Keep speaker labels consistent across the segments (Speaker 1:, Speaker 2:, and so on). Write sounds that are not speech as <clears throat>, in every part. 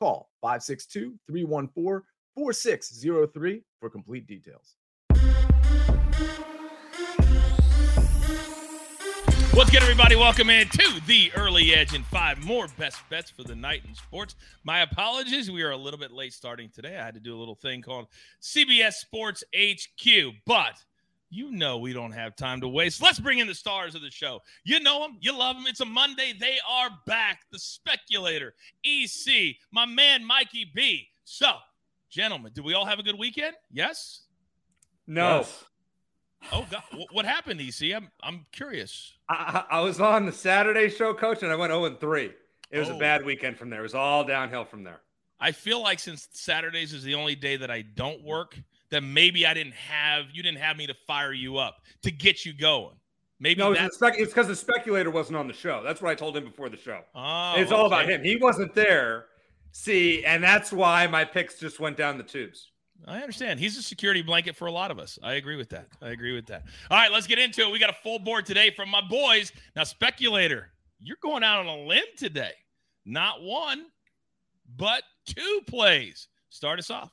Speaker 1: Call 562 314 4603 for complete details.
Speaker 2: What's good, everybody? Welcome in to the early edge and five more best bets for the night in sports. My apologies. We are a little bit late starting today. I had to do a little thing called CBS Sports HQ, but you know we don't have time to waste. Let's bring in the stars of the show. You know them, you love them. It's a Monday. They are back. The speculator, EC, my man Mikey B. So, gentlemen, did we all have a good weekend? Yes.
Speaker 3: No.
Speaker 4: Yes.
Speaker 2: Oh God, what happened, EC? I'm I'm curious.
Speaker 3: I, I was on the Saturday show, coach, and I went 0 and 3. It was
Speaker 2: Oh.
Speaker 3: a bad weekend from there. It was all downhill from there.
Speaker 2: I feel like since Saturdays is the only day that I don't work, that maybe I didn't have you didn't have me to fire you up to get you going. Maybe
Speaker 3: No, it's because the speculator wasn't on the show. That's what I told him before the show.
Speaker 2: oh,
Speaker 3: it's all about him. He wasn't there. See, and that's why my picks just went down the tubes.
Speaker 2: I understand. He's a security blanket for a lot of us. I agree with that. I agree with that. All right, let's get into it. We got a full board today from my boys. Now, speculator, you're going out on a limb today. Not one, but two plays. Start us off.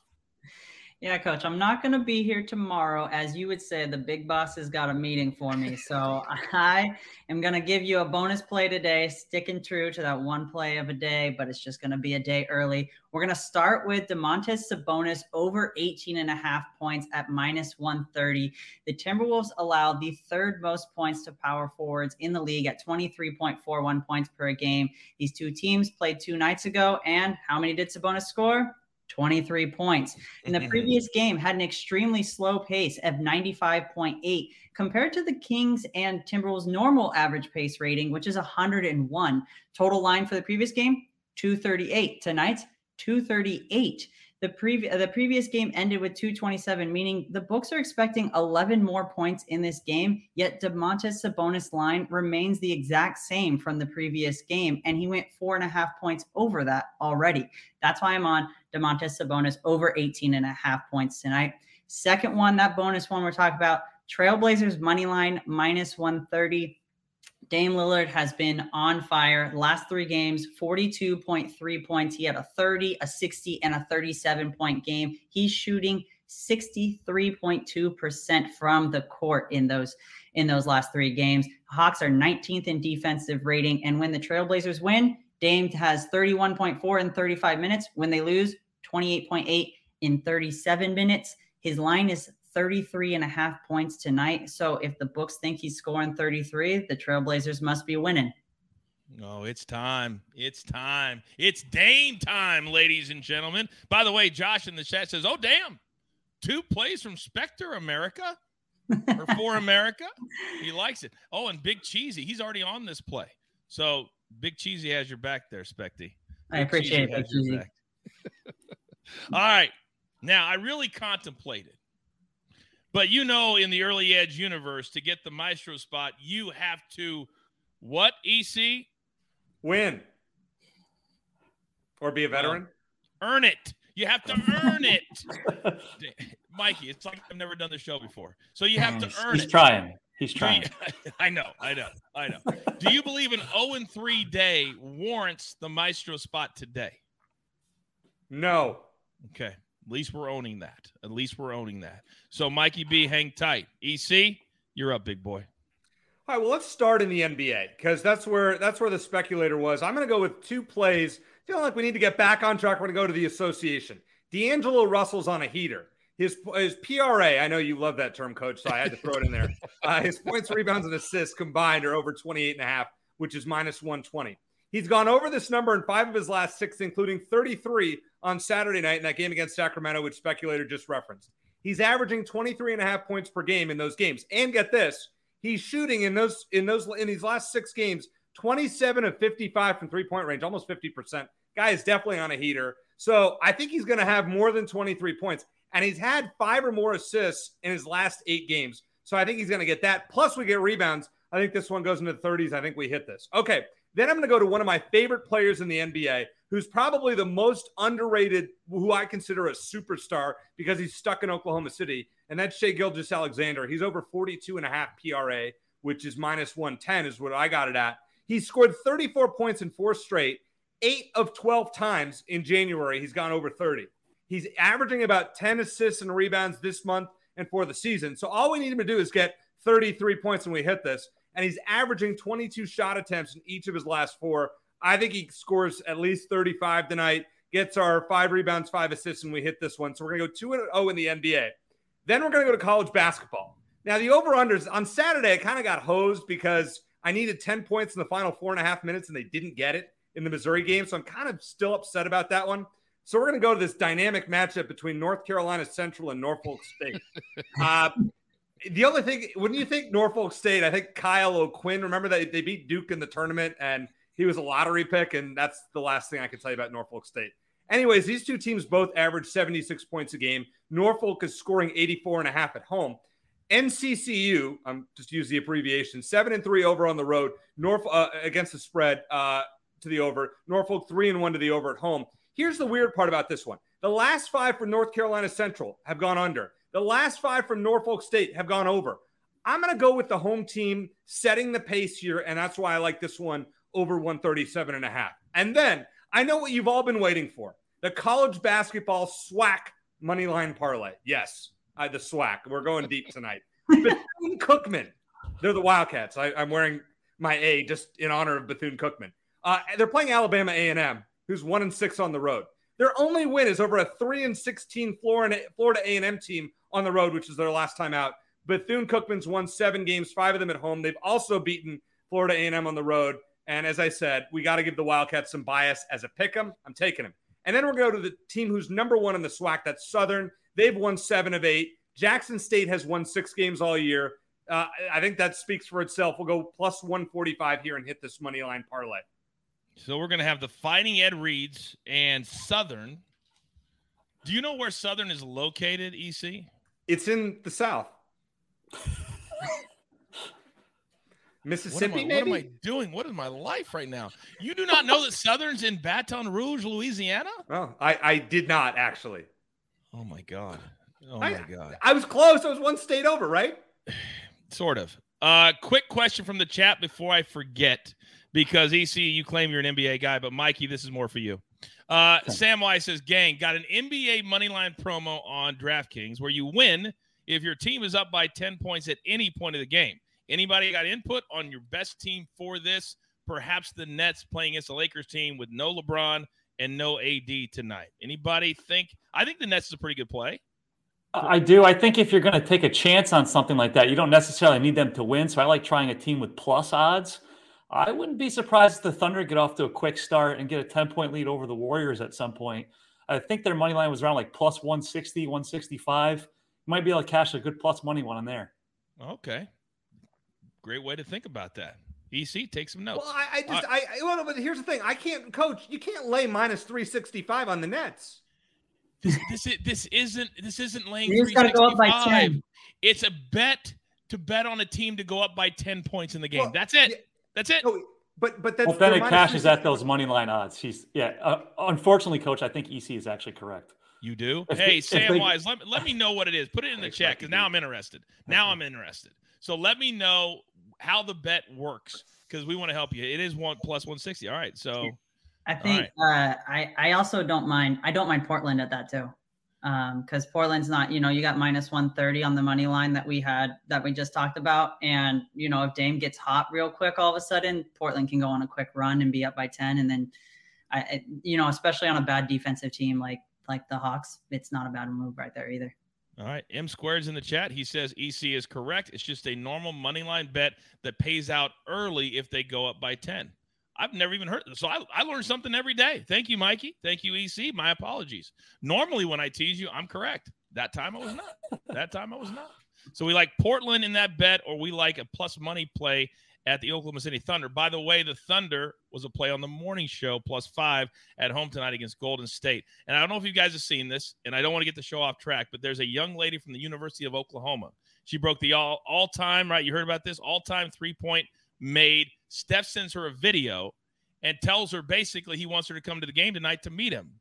Speaker 4: Yeah, coach, I'm not going to be here tomorrow. As you would say, the big boss has got a meeting for me. So <laughs> I am going to give you a bonus play today, sticking true to that one play of a day, but it's just going to be a day early. We're going to start with Domantas Sabonis over 18 and a half points at minus 130. The Timberwolves allowed the third most points to power forwards in the league at 23.41 points per game. These two teams played two nights ago. And how many did Sabonis score? 23 points. In the <laughs> previous game, had an extremely slow pace of 95.8 compared to the Kings and Timberwolves' normal average pace rating, which is 101. Total line for the previous game, 238. Tonight's 238. The previous the previous game ended with 227, meaning the books are expecting 11 more points in this game. Yet Domantas Sabonis line remains the exact same from the previous game, and he went four and a half points over that already. That's why I'm on Domantas Sabonis over 18 and a half points tonight. Second one, that bonus one we're talking about, Trailblazers money line minus 130. Dame Lillard has been on fire. Last three games, 42.3 points. He had a 30, a 60, and a 37 point game. He's shooting 63.2% from the court in those in those last three games. Hawks are 19th in defensive rating. And when the Trailblazers win, Dame has 31.4 in 35 minutes. When they lose, 28.8 in 37 minutes. His line is 33 and a half points tonight. So if the books think he's scoring 33, the Trailblazers must be winning.
Speaker 2: Oh, it's time. It's time. It's Dame time, ladies and gentlemen. By the way, Josh in the chat says, Oh, damn. Two plays from Spectre America or for <laughs> America. He likes it. Oh, and Big Cheesy. He's already on this play. So Big Cheesy has your back there, Specty.
Speaker 4: I appreciate it, Big Cheesy.
Speaker 2: back. <laughs> All right. Now, I really contemplated, but you know, in the early edge universe, to get the maestro spot, you have to what, EC?
Speaker 3: Win. Or be a veteran.
Speaker 2: Earn it. You have to earn it. <laughs> Mikey, it's like I've never done the show before. So you have mm, to
Speaker 5: He's-
Speaker 2: earn
Speaker 5: he's
Speaker 2: it.
Speaker 5: trying. He's trying.
Speaker 2: you- <laughs> I know, I know, I know. Do you believe an 0 and 3 day warrants the maestro spot today?
Speaker 3: No.
Speaker 2: Okay. At least we're owning that. At least we're owning that. So, Mikey B, hang tight. EC, you're up, big boy.
Speaker 3: All right, well, let's start in the NBA because that's where that's where the speculator was. I'm going to go with two plays. Feeling like we need to get back on track. We're going to go to the association. D'Angelo Russell's on a heater. His his PRA. I know you love that term, coach, so I had to throw it in there. <laughs> Uh, his points, rebounds, and assists combined are over 28 and a half, which is minus 120. He's gone over this number in five of his last six, including 33 on Saturday night in that game against Sacramento, which speculator just referenced. He's averaging 23 and a half points per game in those games. And get this, he's shooting in those in those in these last six games 27 of 55 from three-point range, almost 50%. Guy is definitely on a heater. So I think he's going to have more than 23 points. And he's had five or more assists in his last eight games. So I think he's going to get that. Plus, we get rebounds. I think this one goes into the 30s. I think we hit this. Okay. Then I'm going to go to one of my favorite players in the NBA, who's probably the most underrated, who I consider a superstar because he's stuck in Oklahoma City. And that's Shai Gilgeous-Alexander. He's over 42 and a half PRA, which is minus 110, is what I got it at. He scored 34 points in four straight. Eight of 12 times in January, he's gone over 30. He's averaging about 10 assists and rebounds this month and for the season. So all we need him to do is get 33 points when we hit this. And he's averaging 22 shot attempts in each of his last four. I think he scores at least 35 tonight, gets our five rebounds, five assists, and we hit this one. So we're going to go 2 0 in the NBA. Then we're going to go to college basketball. Now, the over unders on Saturday, I kind of got hosed because I needed 10 points in the final four and a half minutes and they didn't get it in the Missouri game. So I'm kind of still upset about that one. So we're going to go to this dynamic matchup between North Carolina Central and Norfolk State. <laughs> uh, the only thing, wouldn't you think Norfolk State? I think Kyle O'Quinn. Remember that they beat Duke in the tournament, and he was a lottery pick, and that's the last thing I can tell you about Norfolk State. Anyways, these two teams both average 76 points a game. Norfolk is scoring 84 and a half at home. NCCU, I'm just use the abbreviation, seven and three over on the road. North uh, against the spread uh, to the over. Norfolk three and one to the over at home. Here's the weird part about this one: the last five for North Carolina Central have gone under. The last five from Norfolk State have gone over. I'm going to go with the home team setting the pace here, and that's why I like this one over 137 and a half. And then I know what you've all been waiting for: the college basketball SWAC money line parlay. Yes, uh, the SWAC. We're going deep <laughs> tonight. Bethune Cookman. They're the Wildcats. I, am wearing my A just in honor of Bethune Cookman. Uh, they're playing Alabama A&M, who's one and six on the road. Their only win is over a three and sixteen Florida A&M team on the road, which is their last time out. Bethune Cookman's won seven games, five of them at home. They've also beaten Florida A&M on the road. And as I said, we got to give the Wildcats some bias as a pick 'em. I'm taking them. And then we're going to go to the team who's number one in the SWAC. That's Southern. They've won seven of eight. Jackson State has won six games all year. Uh, I think that speaks for itself. We'll go plus 145 here and hit this money line parlay.
Speaker 2: So we're going to have the Fighting Ed Reeds and Southern. Do you know where Southern is located, EC?
Speaker 3: It's in the South. <laughs> Mississippi,
Speaker 2: what am, I, what am, I, doing? What is my life right now? You do not know that Southern's in Baton Rouge, Louisiana?
Speaker 3: Oh, I, I did not actually.
Speaker 2: Oh my God. Oh my god.
Speaker 3: I was close. I was one state over, right? <sighs>
Speaker 2: sort of. Uh quick question from the chat before I forget because EC you claim you're an NBA guy, but Mikey, this is more for you. Uh Sam Wise says, "Gang, got an NBA moneyline promo on DraftKings where you win if your team is up by 10 points at any point of the game. Anybody got input on your best team for this? Perhaps the Nets playing against the Lakers team with no LeBron and no AD tonight. Anybody think? I think the Nets is a pretty good play.
Speaker 5: I do. I think if you're going to take a chance on something like that, you don't necessarily need them to win. So I like trying a team with plus odds. I wouldn't be surprised if the Thunder get off to a quick start and get a 10 point lead over the Warriors at some point. I think their money line was around like plus 160, 165. You might be able to cash a good plus money one in there.
Speaker 2: Okay. Great way to think about that. EC, take some notes.
Speaker 3: Well, I, I just, uh, I, well, but here's the thing. I can't, coach, you can't lay minus 365 on the Nets.
Speaker 2: This this is, this isn't this isn't laying. You just got to go up by ten. It's a bet to bet on a team to go up by ten points in the game. Well, that's it. Yeah, that's it. No,
Speaker 3: but but that's
Speaker 5: well, then it cashes at those money line odds. He's yeah. Uh, unfortunately, coach, I think EC is actually correct.
Speaker 2: You do? If hey, they, Sam they, Wise, let, let me know what it is. Put it in the chat because now I'm interested. Now I'm interested. So let me know how the bet works because we want to help you. It is one plus 160. All right. So
Speaker 4: I think right. uh, I I also don't mind. I don't mind Portland at that too, because um, Portland's not. You know, you got minus one thirty on the money line that we had that we just talked about, and you know if Dame gets hot real quick, all of a sudden Portland can go on a quick run and be up by ten, and then, I you know especially on a bad defensive team like like the Hawks, it's not a bad move right there either.
Speaker 2: All right. M squared's in the chat. He says EC is correct. It's just a normal money line bet that pays out early if they go up by 10. I've never even heard. So I, I learned something every day. Thank you, Mikey. Thank you, EC. My apologies. Normally, when I tease you, I'm correct. That time I was not. that time I was not. So we like Portland in that bet, or we like a plus money play at the Oklahoma City Thunder. By the way, the Thunder was a play on the morning show plus five at home tonight against Golden State. And I don't know if you guys have seen this, and I don't want to get the show off track, but there's a young lady from the University of Oklahoma. She broke the all all time, right? You heard about this all time three point made. Steph sends her a video and tells her basically he wants her to come to the game tonight to meet him.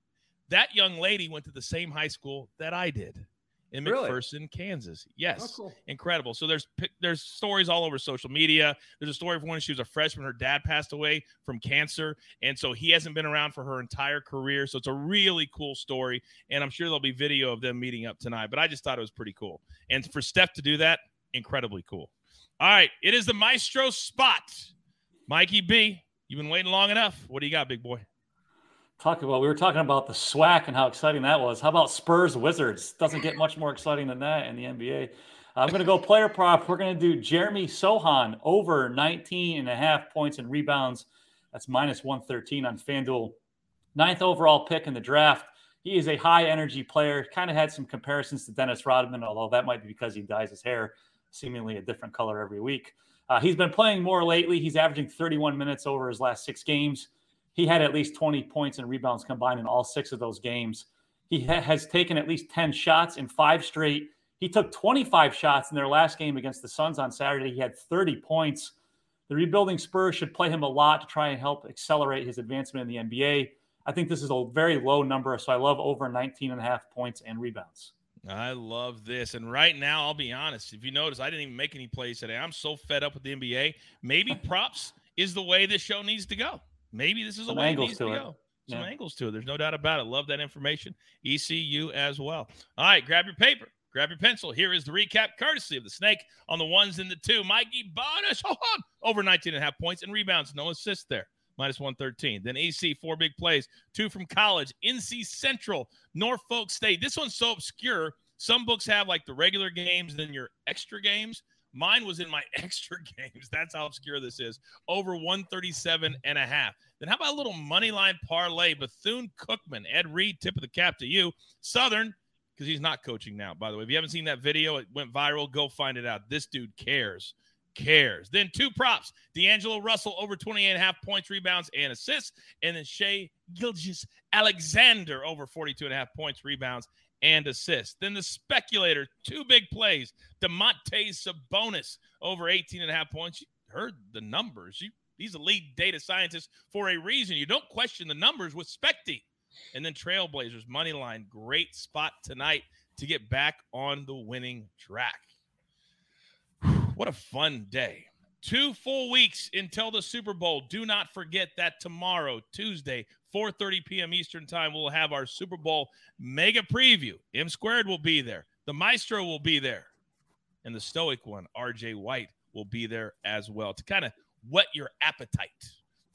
Speaker 2: That young lady went to the same high school that I did in
Speaker 3: Really?
Speaker 2: McPherson, Kansas. Yes,
Speaker 3: Oh, cool.
Speaker 2: incredible. So there's there's stories all over social media. There's a story of when she was a freshman, her dad passed away from cancer, and so he hasn't been around for her entire career. So it's a really cool story, and I'm sure there'll be video of them meeting up tonight. But I just thought it was pretty cool, and for Steph to do that, incredibly cool. All right, it is the Maestro spot. Mikey B, you've been waiting long enough. What do you got, big boy?
Speaker 5: Talk about we were talking about the SWAC and how exciting that was. How about Spurs Wizards? Doesn't get much more exciting than that in the NBA. I'm going to go player prop. We're going to do Jeremy Sochan over 19 and a half points and rebounds. That's minus 113 on FanDuel. Ninth overall pick in the draft. He is a high energy player. Kind of had some comparisons to Dennis Rodman, although that might be because he dyes his hair seemingly a different color every week. Uh, he's been playing more lately. He's averaging 31 minutes over his last six games. He had at least 20 points and rebounds combined in all six of those games. He ha- has taken at least 10 shots in five straight. He took 25 shots in their last game against the Suns on Saturday. He had 30 points. The rebuilding Spurs should play him a lot to try and help accelerate his advancement in the NBA. I think this is a very low number, so I love over 19 and a half points and rebounds.
Speaker 2: I love this. And right now, I'll be honest. If you notice, I didn't even make any plays today. I'm so fed up with the NBA. Maybe <laughs> props is the way this show needs to go. Maybe this is the way it needs
Speaker 5: to
Speaker 2: to,
Speaker 5: it.
Speaker 2: go. Some
Speaker 5: Yeah.
Speaker 2: angles to it. There's no doubt about it. Love that information. ECU as well. All right, grab your paper. Grab your pencil. Here is the recap courtesy of the snake on the ones and the two. Mikey bonus <laughs> hold on, over 19 and a half points and rebounds. No assists there. Minus 113. Then EC, four big plays, two from college, NC Central, Norfolk State. This one's so obscure. Some books have like the regular games, then your extra games. Mine was in my <laughs> extra games. That's how obscure this is. Over 137 and a half. Then how about a little money line parlay? Bethune Cookman, Ed Reed, tip of the cap to you. Southern, because he's not coaching now, by the way. If you haven't seen that video, it went viral. Go find it out. This dude cares. Cares. Then two props. D'Angelo Russell over 28 and a half points, rebounds, and assists. And then Shea Gilgis Alexander over 42 and a half points, rebounds, and assists. Then the speculator, two big plays. DeMonte Sabonis over 18 and a half points. You heard the numbers. You, he's a lead data scientist for a reason. You don't question the numbers with Specty. And then Trailblazers, money line, great spot tonight to get back on the winning track. What a fun day. Two full weeks until the Super Bowl. Do not forget that tomorrow, Tuesday, 4:30 p.m. Eastern Time, we'll have our Super Bowl mega preview. M squared will be there. The Maestro will be there. And the stoic one, RJ White, will be there as well to kind of whet your appetite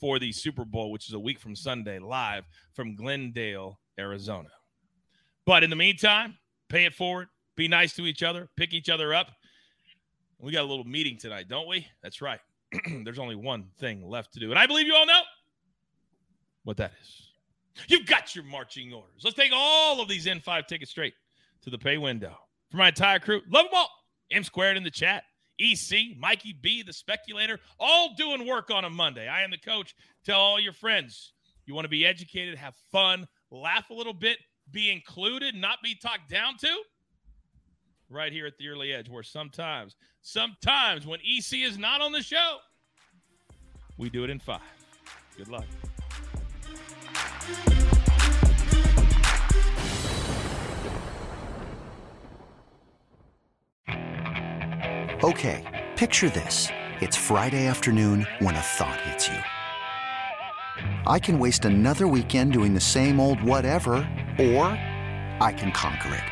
Speaker 2: for the Super Bowl, which is a week from Sunday, live from Glendale, Arizona. But in the meantime, pay it forward, be nice to each other, pick each other up. We got a little meeting tonight, don't we? That's right. <clears throat> There's only one thing left to do. And I believe you all know what that is. You've got your marching orders. Let's take all of these N5 tickets straight to the pay window. For my entire crew, love them all. M squared in the chat. EC, Mikey B, the speculator, all doing work on a Monday. I am the coach. Tell all your friends you want to be educated, have fun, laugh a little bit, be included, not be talked down to. Right here at the early edge, where sometimes, sometimes when EC is not on the show, we do it in five. Good luck.
Speaker 6: Okay, picture this. It's Friday afternoon when a thought hits you. I can waste another weekend doing the same old whatever, or I can conquer it.